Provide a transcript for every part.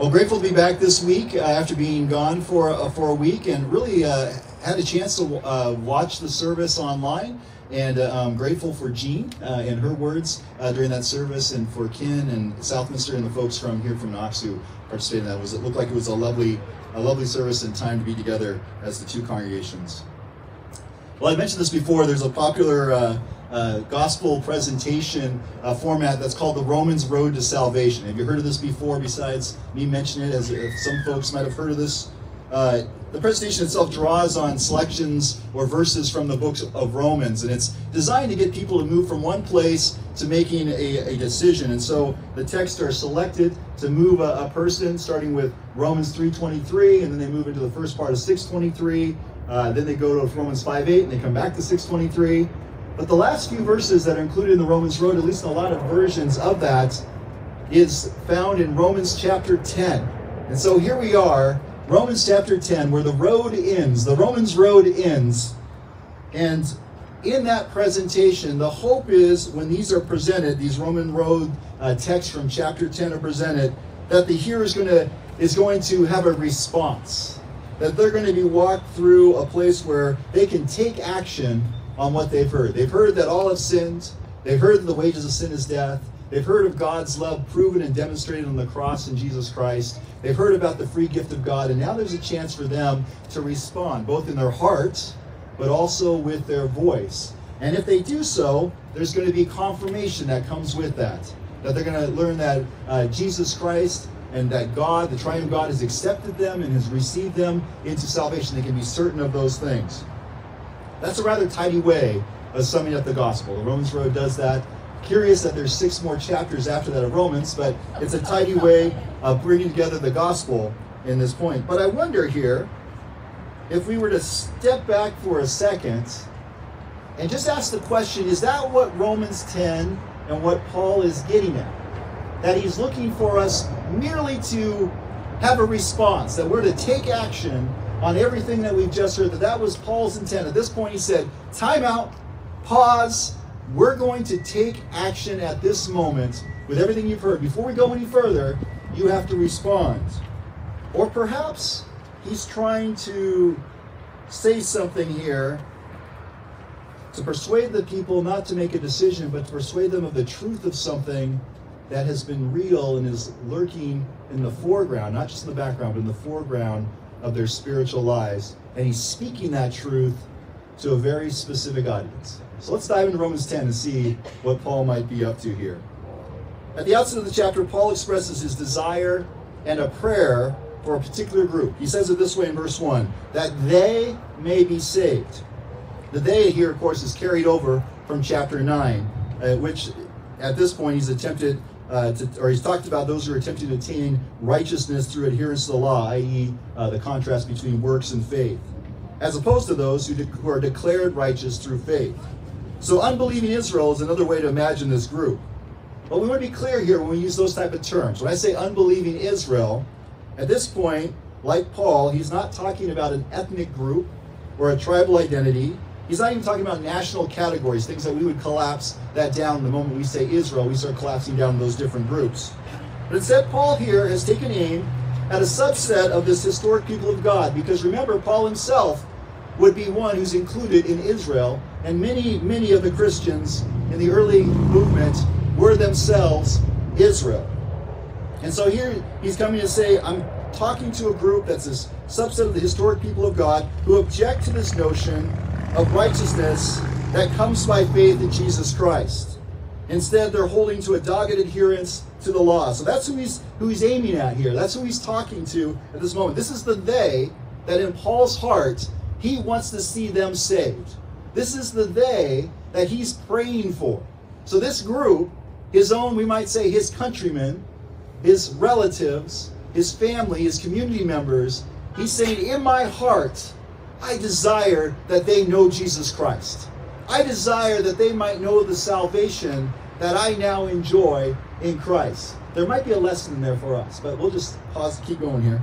Well, grateful to be back this week uh, after being gone for uh, for a week, and really uh, had a chance to uh, watch the service online. And uh, I'm grateful for Jean uh, and her words during that service, and for Ken and Southminster and the folks from here from Knox who participated in that. It was it looked like it was a lovely a lovely service and time to be together as the two congregations. Well, I mentioned this before. There's a popular uh, gospel presentation uh, format that's called the Romans Road to Salvation. Have you heard of this before? Besides me mentioning it, as some folks might have heard of this. Uh, the presentation itself draws on selections or verses from the books of Romans, and it's designed to get people to move from one place to making a, a decision. And so the texts are selected to move a, a person, starting with Romans 3:23, and then they move into the first part of 6:23. Uh, then they go to Romans 5:8, and they come back to 6:23. But the last few verses that are included in the Romans Road, at least a lot of versions of that, is found in Romans chapter 10. And so here we are, Romans chapter 10, where the road ends, the Romans Road ends. And in that presentation, the hope is when these are presented, these Roman Road uh, texts from chapter 10 are presented, that the hearer is going to is going to have a response. That they're going to be walked through a place where they can take action on what they've heard. They've heard that all have sinned. They've heard that the wages of sin is death. They've heard of God's love proven and demonstrated on the cross in Jesus Christ. They've heard about the free gift of God, and now there's a chance for them to respond, both in their heart, but also with their voice. And if they do so, there's going to be confirmation that comes with that. That they're going to learn that uh, Jesus Christ and that God, the triune God, has accepted them and has received them into salvation. They can be certain of those things. That's a rather tidy way of summing up the gospel. The Romans Road does that. Curious that there's six more chapters after that of Romans, but it's a tidy way of bringing together the gospel in this point. But I wonder here if we were to step back for a second and just ask the question is that what Romans 10 and what Paul is getting at? That he's looking for us merely to have a response, that we're to take action on everything that we've just heard, that that was Paul's intent. At this point, he said, time out, pause. We're going to take action at this moment with everything you've heard. Before we go any further, you have to respond. Or perhaps he's trying to say something here to persuade the people not to make a decision, but to persuade them of the truth of something that has been real and is lurking in the foreground, not just in the background, but in the foreground of their spiritual lives. And he's speaking that truth to a very specific audience. So let's dive into Romans 10 and see what Paul might be up to here. At the outset of the chapter, Paul expresses his desire and a prayer for a particular group. He says it this way in verse 1 that they may be saved. The they here, of course, is carried over from chapter 9, uh, which at this point he's attempted uh, to, or he's talked about those who are attempting to attain righteousness through adherence to the law, i.e., uh, the contrast between works and faith, as opposed to those who, de- who are declared righteous through faith. So, unbelieving Israel is another way to imagine this group. But we want to be clear here when we use those type of terms. When I say unbelieving Israel, at this point, like Paul, he's not talking about an ethnic group or a tribal identity. He's not even talking about national categories, things that we would collapse that down the moment we say Israel, we start collapsing down those different groups. But instead, Paul here has taken aim at a subset of this historic people of God, because remember, Paul himself would be one who's included in Israel, and many, many of the Christians in the early movement were themselves Israel. And so here he's coming to say, I'm talking to a group that's this subset of the historic people of God who object to this notion of righteousness that comes by faith in Jesus Christ. Instead, they're holding to a dogged adherence to the law. So that's who he's who he's aiming at here. That's who he's talking to at this moment. This is the they that in Paul's heart he wants to see them saved. This is the they that he's praying for. So this group, his own, we might say his countrymen, his relatives, his family, his community members, he's saying, In my heart, I desire that they know Jesus Christ. I desire that they might know the salvation that I now enjoy in Christ. There might be a lesson there for us, but we'll just pause, to keep going here.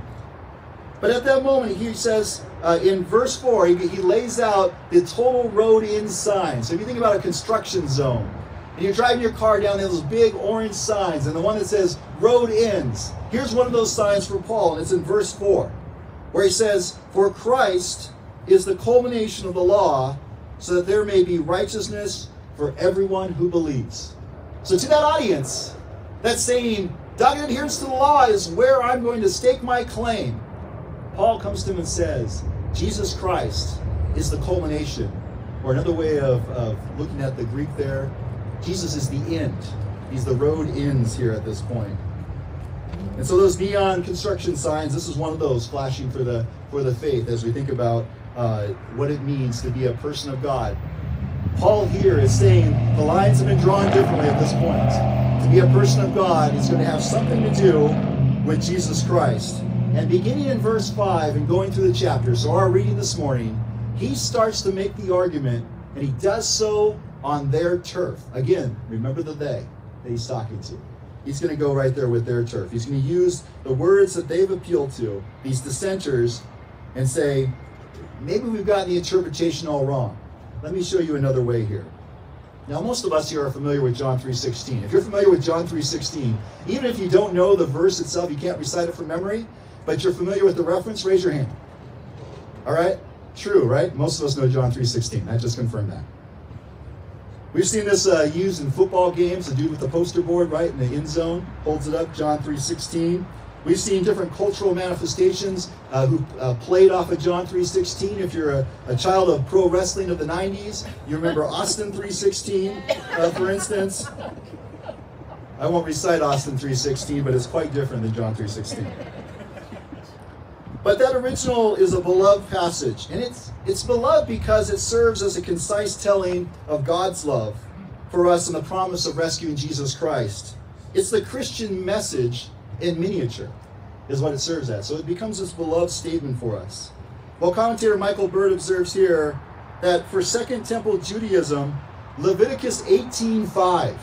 But at that moment, he says uh, in verse 4, he, he lays out the total road in sign. So if you think about a construction zone, and you're driving your car down those big orange signs, and the one that says road ends, here's one of those signs for Paul, and it's in verse 4, where he says, For Christ is the culmination of the law, so that there may be righteousness for everyone who believes. So, to that audience that's saying, dogged adherence to the law is where I'm going to stake my claim, Paul comes to him and says, Jesus Christ is the culmination. Or another way of, of looking at the Greek there, Jesus is the end. He's the road ends here at this point. And so those neon construction signs, this is one of those flashing for the for the faith as we think about uh, what it means to be a person of God. Paul here is saying the lines have been drawn differently at this point. To be a person of God is going to have something to do with Jesus Christ. And beginning in verse 5 and going through the chapter, so our reading this morning, he starts to make the argument, and he does so on their turf. Again, remember the they that he's talking to. He's going to go right there with their turf. He's going to use the words that they've appealed to, these dissenters, and say, maybe we've gotten the interpretation all wrong. Let me show you another way here. Now, most of us here are familiar with John 3.16. If you're familiar with John 3.16, even if you don't know the verse itself, you can't recite it from memory, but you're familiar with the reference, raise your hand. All right? True, right? Most of us know John 3.16. I just confirmed that. We've seen this uh, used in football games. The dude with the poster board, right, in the end zone, holds it up, John 3.16. We've seen different cultural manifestations uh, who uh, played off of John 3.16. If you're a, a, child of pro wrestling of the 90s, you remember Austin 3.16, uh, for instance. I won't recite Austin 3.16, but it's quite different than John 3.16. But that original is a beloved passage, and it's it's beloved because it serves as a concise telling of God's love for us and the promise of rescuing Jesus Christ. It's the Christian message in miniature, is what it serves as. So it becomes this beloved statement for us. Well, commentator Michael Bird observes here that for Second Temple Judaism, Leviticus 18:5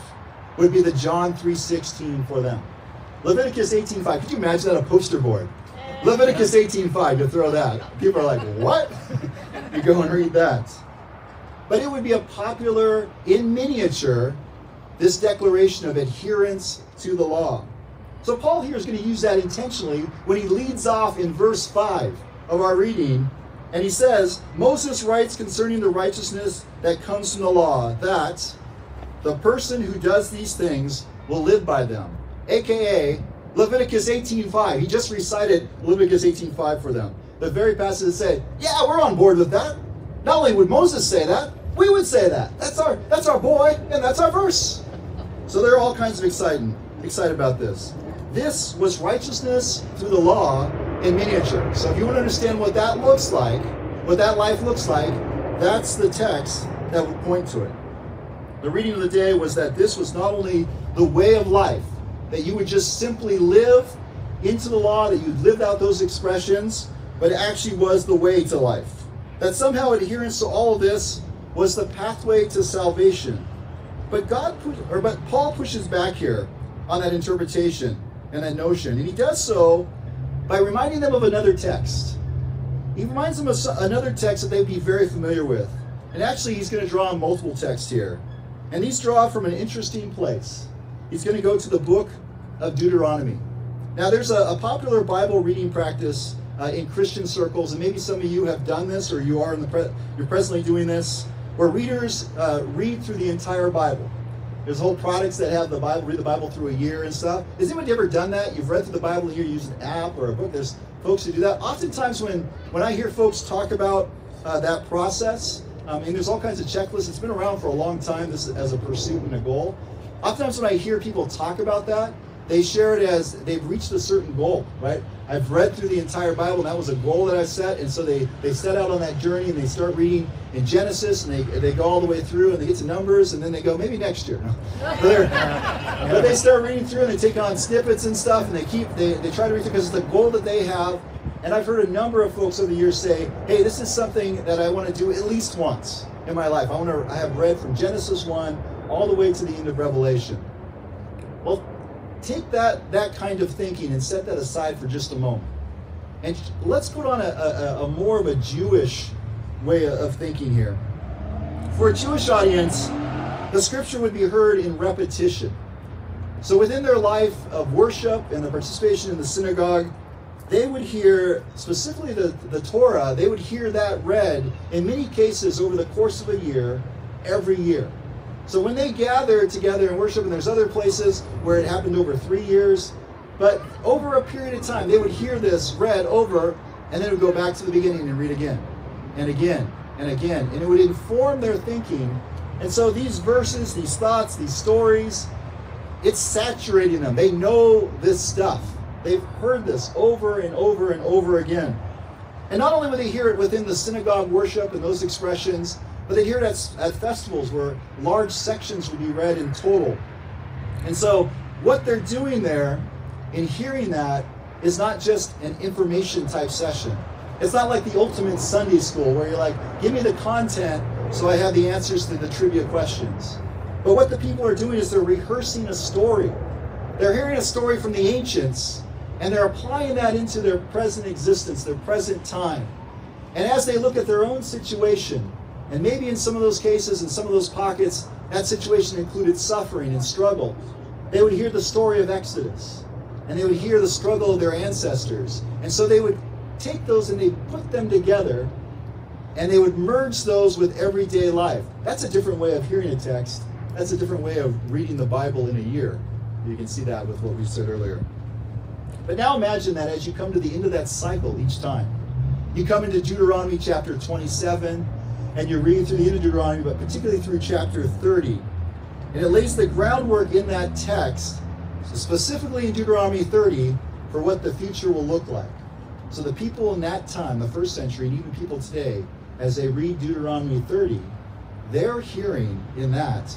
would be the John 3:16 for them. Leviticus 18:5. Could you imagine that a poster board? Leviticus 18:5 you throw that. People are like, "What?" you go and read that. But it would be a popular in miniature this declaration of adherence to the law. So Paul here is going to use that intentionally when he leads off in verse 5 of our reading and he says, Moses writes concerning the righteousness that comes from the law that the person who does these things will live by them. AKA, Leviticus 18.5. He just recited Leviticus 18.5 for them. The very passage that said, yeah, we're on board with that. Not only would Moses say that, we would say that. That's our that's our boy, and that's our verse. So they're all kinds of excited, excited about this. This was righteousness through the law in miniature. So if you want to understand what that looks like, what that life looks like, that's the text that would point to it. The reading of the day was that this was not only the way of life, that you would just simply live into the law, that you lived out those expressions, but it actually was the way to life. That somehow adherence to all of this was the pathway to salvation. But God put, or but Paul pushes back here on that interpretation and that notion, and he does so by reminding them of another text. He reminds them of another text that they'd be very familiar with. And actually, he's going to draw on multiple texts here. And these draw from an interesting place he's going to go to the book of Deuteronomy. Now, there's a, a popular Bible reading practice uh, in Christian circles, and maybe some of you have done this, or you are in the pre- you're presently doing this, where readers uh, read through the entire Bible. There's whole products that have the Bible, read the Bible through a year and stuff. Has anybody ever done that? You've read through the Bible you use an app or a book. There's folks who do that. Oftentimes, when when I hear folks talk about uh, that process, um, and there's all kinds of checklists. It's been around for a long time. This as a pursuit and a goal. Oftentimes when I hear people talk about that, they share it as they've reached a certain goal, right? I've read through the entire Bible, and that was a goal that I set. And so they, they set out on that journey and they start reading in Genesis and they, they go all the way through and they get to Numbers and then they go, maybe next year. but, but they start reading through and they take on snippets and stuff and they keep, they, they try to read through because it's the goal that they have. And I've heard a number of folks over the years say, hey, this is something that I want to do at least once in my life. I want to, I have read from Genesis 1 all the way to the end of Revelation. Take that, that kind of thinking and set that aside for just a moment. And let's put on a, a, a more of a Jewish way of thinking here. For a Jewish audience, the scripture would be heard in repetition. So within their life of worship and the participation in the synagogue, they would hear specifically the, the Torah, they would hear that read in many cases over the course of a year, every year. So when they gather together and worship, and there's other places where it happened over three years, but over a period of time, they would hear this read over, and then it would go back to the beginning and read again, and again, and again. And it would inform their thinking. And so these verses, these thoughts, these stories, it's saturating them. They know this stuff. They've heard this over and over and over again. And not only would they hear it within the synagogue worship and those expressions, but they hear it at, at festivals where large sections would be read in total. And so what they're doing there in hearing that is not just an information type session. It's not like the ultimate Sunday school where you're like, give me the content so I have the answers to the trivia questions. But what the people are doing is they're rehearsing a story. They're hearing a story from the ancients and they're applying that into their present existence, their present time. And as they look at their own situation, and maybe in some of those cases, in some of those pockets, that situation included suffering and struggle, they would hear the story of Exodus and they would hear the struggle of their ancestors. And so they would take those and they put them together and they would merge those with everyday life. That's a different way of hearing a text. That's a different way of reading the Bible in a year. You can see that with what we said earlier. But now imagine that as you come to the end of that cycle each time. You come into Deuteronomy chapter 27 and you read through the end of Deuteronomy, but particularly through chapter 30. And it lays the groundwork in that text specifically in Deuteronomy 30, for what the future will look like. So the people in that time, the first century, and even people today, as they read Deuteronomy 30, they're hearing in that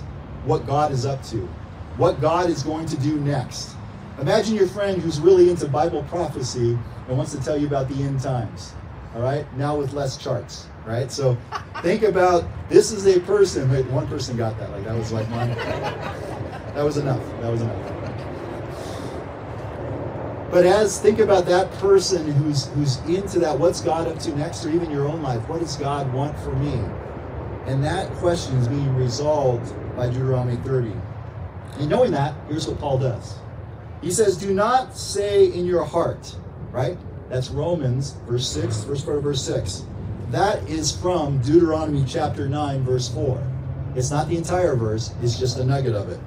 what God is up to, what God is going to do next. Imagine your friend who's really into Bible prophecy and wants to tell you about the end times. All right, now with less charts. Right, so think about this is a person. Wait, one person got that. Like that was like mine. That was enough. That was enough. But as think about that person who's who's into that, what's God up to next, or even your own life, what does God want for me? And that question is being resolved by Deuteronomy 30. And knowing that, here's what Paul does. He says, Do not say in your heart, right? That's Romans, verse 6, first part of verse 6. That is from Deuteronomy chapter 9, verse 4. It's not the entire verse, it's just a nugget of it.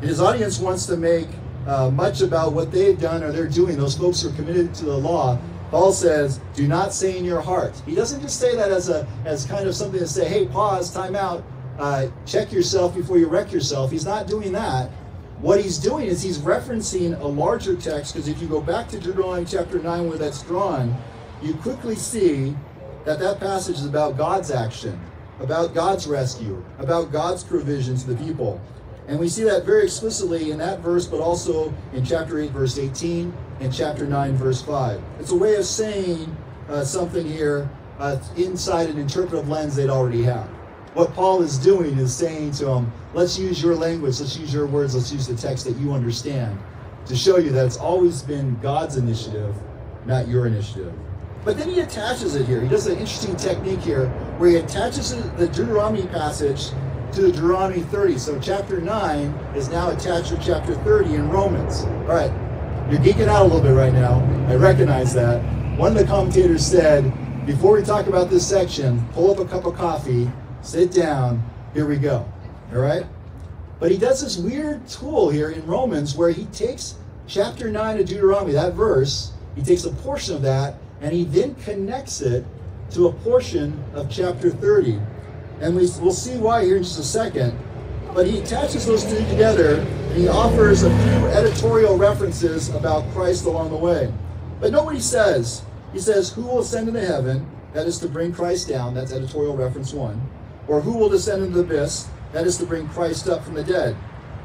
And his audience wants to make uh, much about what they've done or they're doing. Those folks who are committed to the law. Paul says, "Do not say in your heart." He doesn't just say that as a as kind of something to say, "Hey, pause, time out, uh, check yourself before you wreck yourself." He's not doing that. What he's doing is he's referencing a larger text because if you go back to Deuteronomy chapter nine where that's drawn, you quickly see that that passage is about God's action, about God's rescue, about God's provision to the people. And we see that very explicitly in that verse, but also in chapter 8, verse 18, and chapter 9, verse 5. It's a way of saying uh, something here uh, inside an interpretive lens they'd already have. What Paul is doing is saying to them, let's use your language, let's use your words, let's use the text that you understand to show you that it's always been God's initiative, not your initiative. But then he attaches it here. He does an interesting technique here where he attaches the Deuteronomy passage to the Deuteronomy 30. So chapter 9 is now attached to chapter 30 in Romans. All right, you're geeking out a little bit right now. I recognize that. One of the commentators said, before we talk about this section, pull up a cup of coffee, sit down, here we go. All right? But he does this weird tool here in Romans where he takes chapter 9 of Deuteronomy, that verse, he takes a portion of that, and he then connects it to a portion of chapter 30. And we, we'll see why here in just a second. But he attaches those two together and he offers a few editorial references about Christ along the way. But note what he says. He says, Who will ascend into heaven? That is to bring Christ down. That's editorial reference one. Or who will descend into the abyss? That is to bring Christ up from the dead.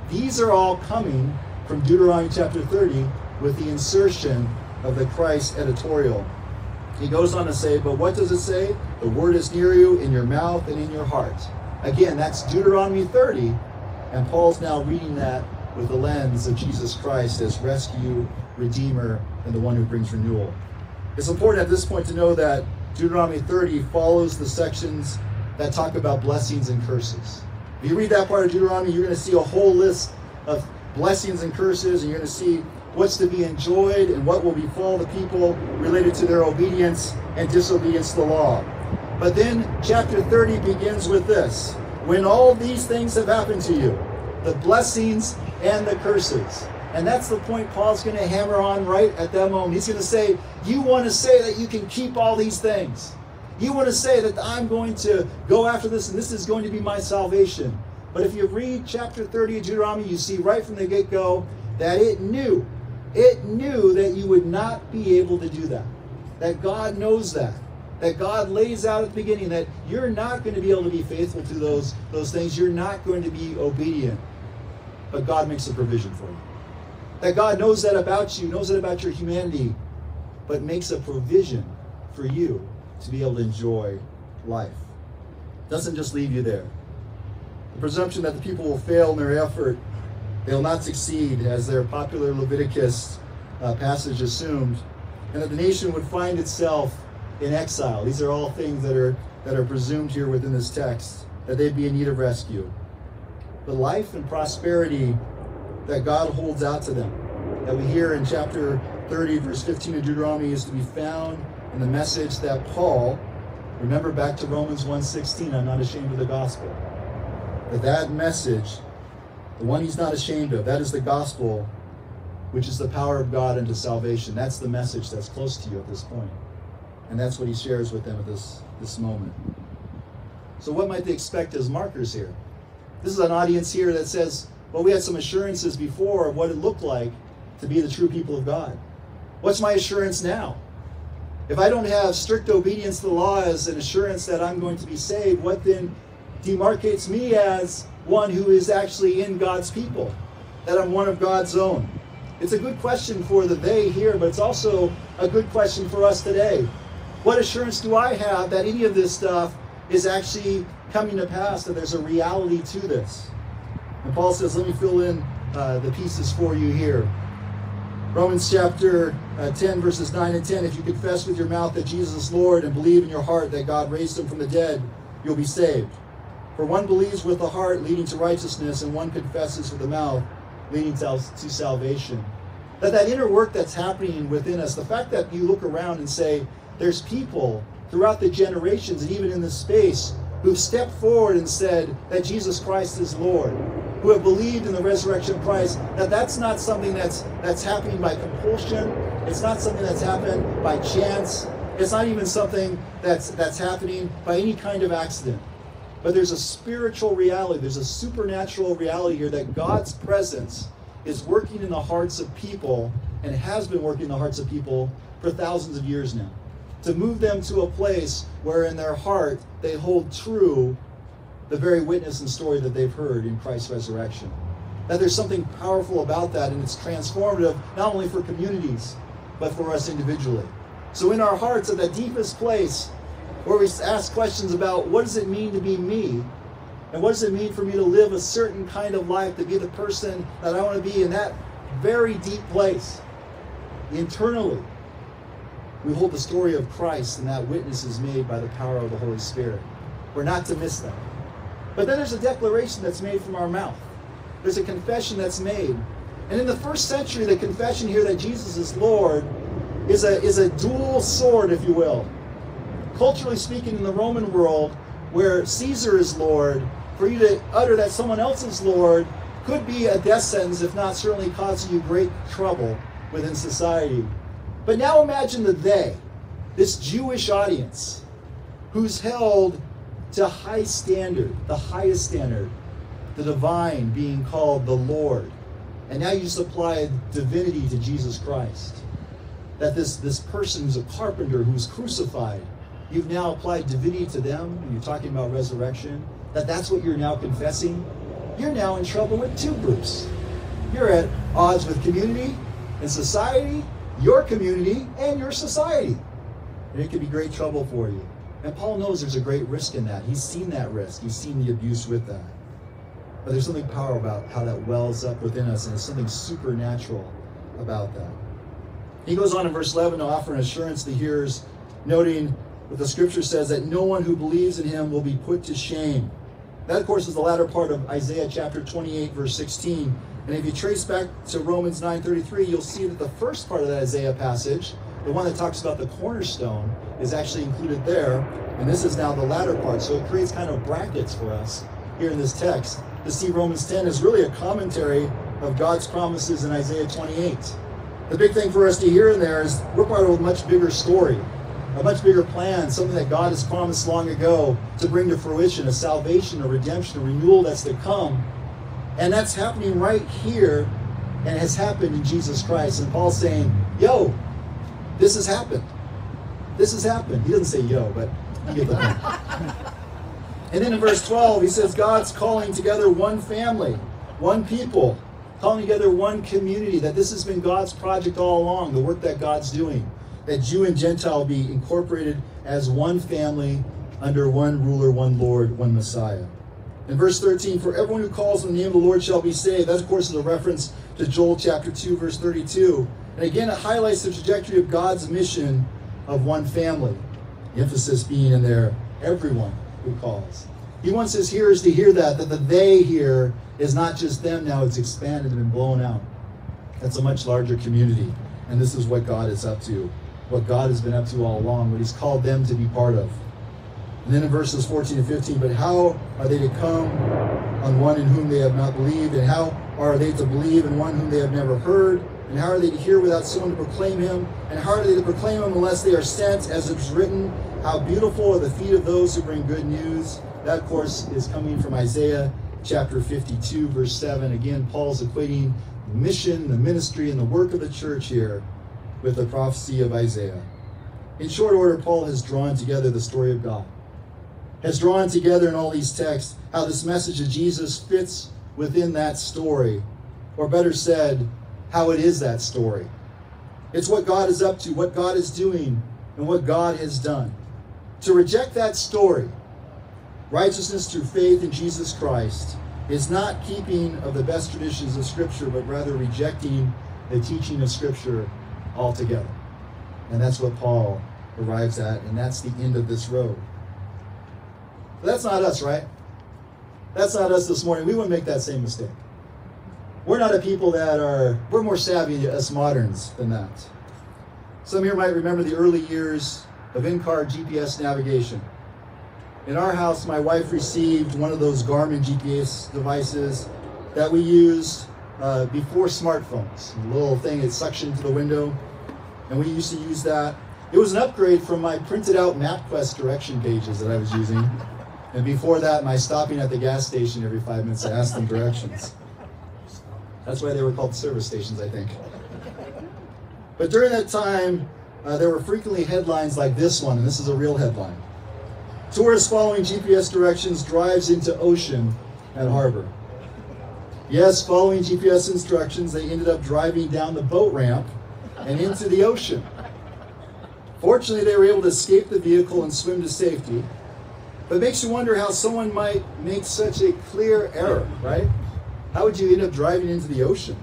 These are all coming from Deuteronomy chapter 30 with the insertion of the Christ editorial. He goes on to say, But what does it say? The word is near you, in your mouth and in your heart. Again, that's Deuteronomy 30. And Paul's now reading that with the lens of Jesus Christ as rescue, redeemer, and the one who brings renewal. It's important at this point to know that Deuteronomy 30 follows the sections that talk about blessings and curses. If you read that part of Deuteronomy, you're going to see a whole list of blessings and curses, and you're going to see what's to be enjoyed and what will befall the people related to their obedience and disobedience to the law. But then chapter 30 begins with this when all these things have happened to you, the blessings and the curses. And that's the point Paul's going to hammer on right at that moment. He's going to say, You want to say that you can keep all these things. You want to say that I'm going to go after this and this is going to be my salvation. But if you read chapter 30 of Deuteronomy, you see right from the get go that it knew, it knew that you would not be able to do that. That God knows that. That God lays out at the beginning that you're not going to be able to be faithful to those, those things. You're not going to be obedient. But God makes a provision for you. That God knows that about you, knows that about your humanity, but makes a provision for you to be able to enjoy life. Doesn't just leave you there. The presumption that the people will fail in their effort, they'll not succeed, as their popular Leviticus uh, passage assumed, and that the nation would find itself in exile. These are all things that are that are presumed here within this text, that they'd be in need of rescue. The life and prosperity that God holds out to them, that we hear in chapter 30, verse 15 of Deuteronomy, is to be found in the message that Paul, remember back to Romans 1:16, I'm not ashamed of the gospel. That that message, the one he's not ashamed of, that is the gospel, which is the power of God unto salvation. That's the message that's close to you at this point. And that's what he shares with them at this, this moment. So, what might they expect as markers here? This is an audience here that says, well, we had some assurances before of what it looked like to be the true people of God. What's my assurance now? If I don't have strict obedience to the law as an assurance that I'm going to be saved, what then demarcates me as one who is actually in God's people? That I'm one of God's own? It's a good question for the they here, but it's also a good question for us today. What assurance do I have that any of this stuff is actually coming to pass, that there's a reality to this? And Paul says, let me fill in uh, the pieces for you here. Romans chapter uh, 10, verses 9 and 10. If you confess with your mouth that Jesus is Lord and believe in your heart that God raised him from the dead, you'll be saved. For one believes with the heart, leading to righteousness, and one confesses with the mouth, leading to, salvation. That that inner work that's happening within us, the fact that you look around and say, there's people throughout the generations and even in this space who've stepped forward and said that Jesus Christ is Lord, who have believed in the resurrection of Christ, that that's not something that's that's happening by compulsion. It's not something that's happened by chance. It's not even something that's that's happening by any kind of accident. But there's a spiritual reality, there's a supernatural reality here that God's presence is working in the hearts of people and has been working in the hearts of people for thousands of years now to move them to a place where in their heart they hold true the very witness and story that they've heard in Christ's resurrection. That there's something powerful about that, and it's transformative not only for communities, but for us individually. So, in our hearts, at the deepest place where we ask questions about what does it mean to be me, and what does it mean for me to live a certain kind of life, to be the person that I want to be in that very deep place, internally, we hold the story of Christ, and that witness is made by the power of the Holy Spirit. We're not to miss that. But then there's a declaration that's made from our mouth. There's a confession that's made. And in the first century, the confession here that Jesus is Lord is a, is a dual sword, if you will. Culturally speaking, in the Roman world, where Caesar is Lord, for you to utter that someone else is Lord could be a death sentence, if not certainly causing you great trouble within society. But now imagine the they, this Jewish audience, who's held to high standard, the highest standard, the divine being called the Lord. And now you just apply divinity to Jesus Christ. That this, this person who's a carpenter who's crucified, you've now applied divinity to them, and you're talking about resurrection, that that's what you're now confessing. You're now in trouble with two groups. You're at odds with community and society, your community and your society. And it could be great trouble for you. And Paul knows there's a great risk in that. He's seen that risk. He's seen the abuse with that. But there's something powerful about how that wells up within us, and there's something supernatural about that. He goes on in verse 11 to offer an assurance to the hearers, noting what the scripture says that no one who believes in him will be put to shame. That, of course, is the latter part of Isaiah chapter 28, verse 16, And if you trace back to Romans 9:33, you'll see that the first part of that Isaiah passage, the one that talks about the cornerstone, is actually included there. And this is now the latter part. So it creates kind of brackets for us here in this text to see Romans 10 is really a commentary of God's promises in Isaiah 28. The big thing for us to hear in there is we're part of a much bigger story, a much bigger plan, something that God has promised long ago to bring to fruition, a salvation, a redemption, a renewal that's to come. And that's happening right here and has happened in Jesus Christ. And Paul's saying, yo, this has happened. This has happened. He doesn't say yo, but you get the point. and then in verse 12, he says, God's calling together one family, one people, calling together one community, that this has been God's project all along, the work that God's doing, that Jew and Gentile be incorporated as one family under one ruler, one Lord, one Messiah. In verse 13, for everyone who calls on the name of the Lord shall be saved. That, of course, is a reference to Joel chapter 2, verse 32. And again, it highlights the trajectory of God's mission of one family. The emphasis being in there, everyone who calls. He wants his hearers to hear that, that the they here is not just them now, it's expanded and blown out. That's a much larger community. And this is what God is up to, what God has been up to all along, what He's called them to be part of. And then in verses 14 and 15, but how are they to come on one in whom they have not believed? And how are they to believe in one whom they have never heard? And how are they to hear without someone to proclaim him? And how are they to proclaim him unless they are sent, as it is written, How beautiful are the feet of those who bring good news? That, of course, is coming from Isaiah chapter 52, verse 7. Again, Paul's equating the mission, the ministry, and the work of the church here with the prophecy of Isaiah. In short order, Paul has drawn together the story of God, has drawn together in all these texts how this message of Jesus fits within that story, or better said, how it is that story. It's what God is up to, what God is doing, and what God has done. To reject that story, righteousness through faith in Jesus Christ, is not keeping of the best traditions of Scripture, but rather rejecting the teaching of Scripture altogether. And that's what Paul arrives at, and that's the end of this road. But that's not us, right? That's not us this morning. We wouldn't make that same mistake. We're not a people that are, we're more savvy, us moderns, than that. Some here might remember the early years of in-car GPS navigation. In our house, my wife received one of those Garmin GPS devices that we used uh, before smartphones. A little thing, it suctioned to the window, and we used to use that. It was an upgrade from my printed out MapQuest direction pages that I was using. And before that, my stopping at the gas station every five minutes to ask them directions. That's why they were called service stations, I think. But during that time, uh, there were frequently headlines like this one, and this is a real headline. Tourist following GPS directions drives into ocean at harbor. Yes, following GPS instructions, they ended up driving down the boat ramp and into the ocean. Fortunately, they were able to escape the vehicle and swim to safety. But it makes you wonder how someone might make such a clear error, right? How would you end up driving into the ocean?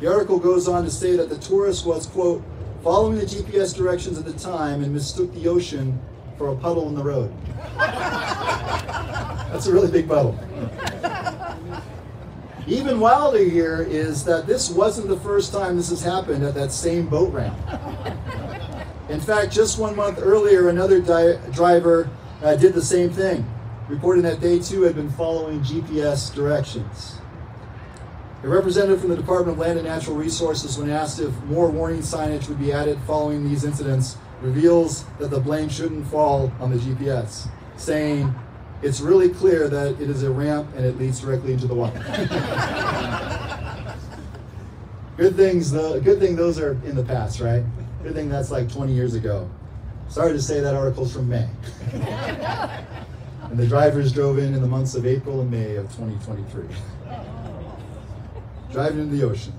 The article goes on to say that the tourist was, quote, following the GPS directions at the time and mistook the ocean for a puddle in the road. That's a really big puddle. Even wilder here is that this wasn't the first time this has happened at that same boat ramp. In fact, just one month earlier, another di- driver uh, did the same thing, reporting that they too had been following GPS directions. A representative from the Department of Land and Natural Resources, when asked if more warning signage would be added following these incidents, reveals that the blame shouldn't fall on the GPS, saying, it's really clear that it is a ramp and it leads directly into the water. good things, though. Good thing those are in the past, right? Good thing that's like 20 years ago. Sorry to say that article's from May. and the drivers drove in in the months of April and May of 2023. Driving into the ocean.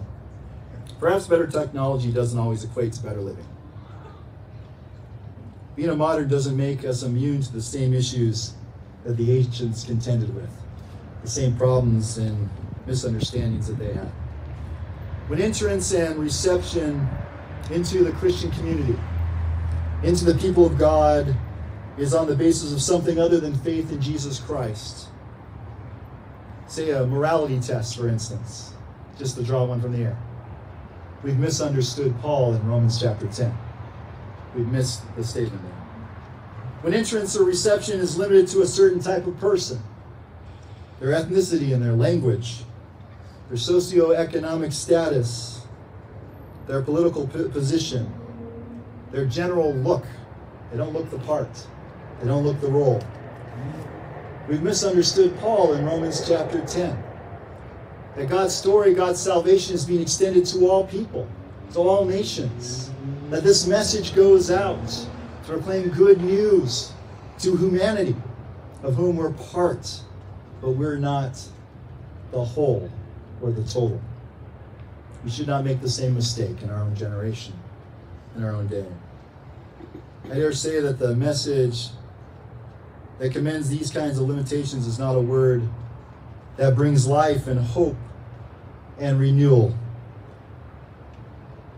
Perhaps better technology doesn't always equate to better living. Being a modern doesn't make us immune to the same issues that the ancients contended with, the same problems and misunderstandings that they had. When entrance and reception into the Christian community, into the people of God, is on the basis of something other than faith in Jesus Christ, say a morality test, for instance, just to draw one from the air. We've misunderstood Paul in Romans chapter 10. We've missed the statement there. When entrance or reception is limited to a certain type of person, their ethnicity and their language, their socioeconomic status, their political position, their general look. They don't look the part. They don't look the role. We've misunderstood Paul in Romans chapter 10. That God's story, God's salvation is being extended to all people, to all nations. That this message goes out proclaim good news to humanity, of whom we're part, but we're not the whole or the total. We should not make the same mistake in our own generation, in our own day. I dare say that the message that commends these kinds of limitations is not a word that brings life and hope and renewal.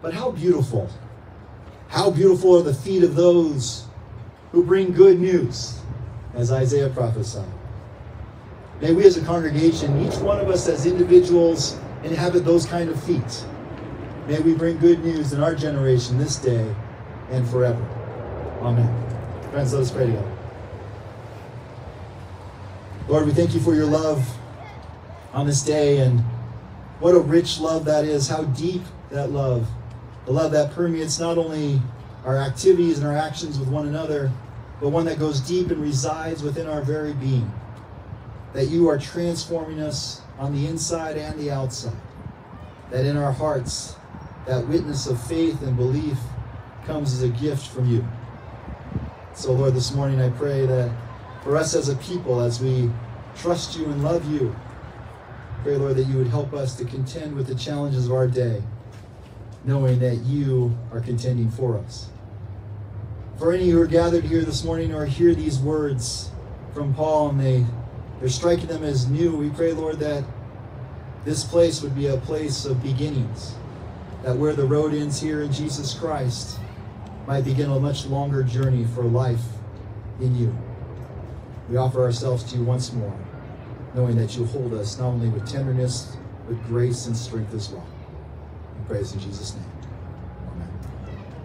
But how beautiful, how beautiful are the feet of those who bring good news, as Isaiah prophesied. May we as a congregation, each one of us as individuals, inhabit those kind of feet. May we bring good news in our generation this day and forever. Amen. Friends, let us pray together. Lord, we thank you for your love on this day and what a rich love that is, how deep that love, the love that permeates not only our activities and our actions with one another, but one that goes deep and resides within our very being. That you are transforming us on the inside and the outside. That in our hearts, that witness of faith and belief comes as a gift from you. So, Lord, this morning I pray that for us as a people, as we trust you and love you, pray, Lord, that you would help us to contend with the challenges of our day, knowing that you are contending for us. For any who are gathered here this morning or hear these words from Paul and they, they're striking them as new, we pray, Lord, that this place would be a place of beginnings. That where the road ends here in Jesus Christ might begin a much longer journey for life in you. We offer ourselves to you once more, knowing that you hold us not only with tenderness, but grace and strength as well. Praise in Jesus' name.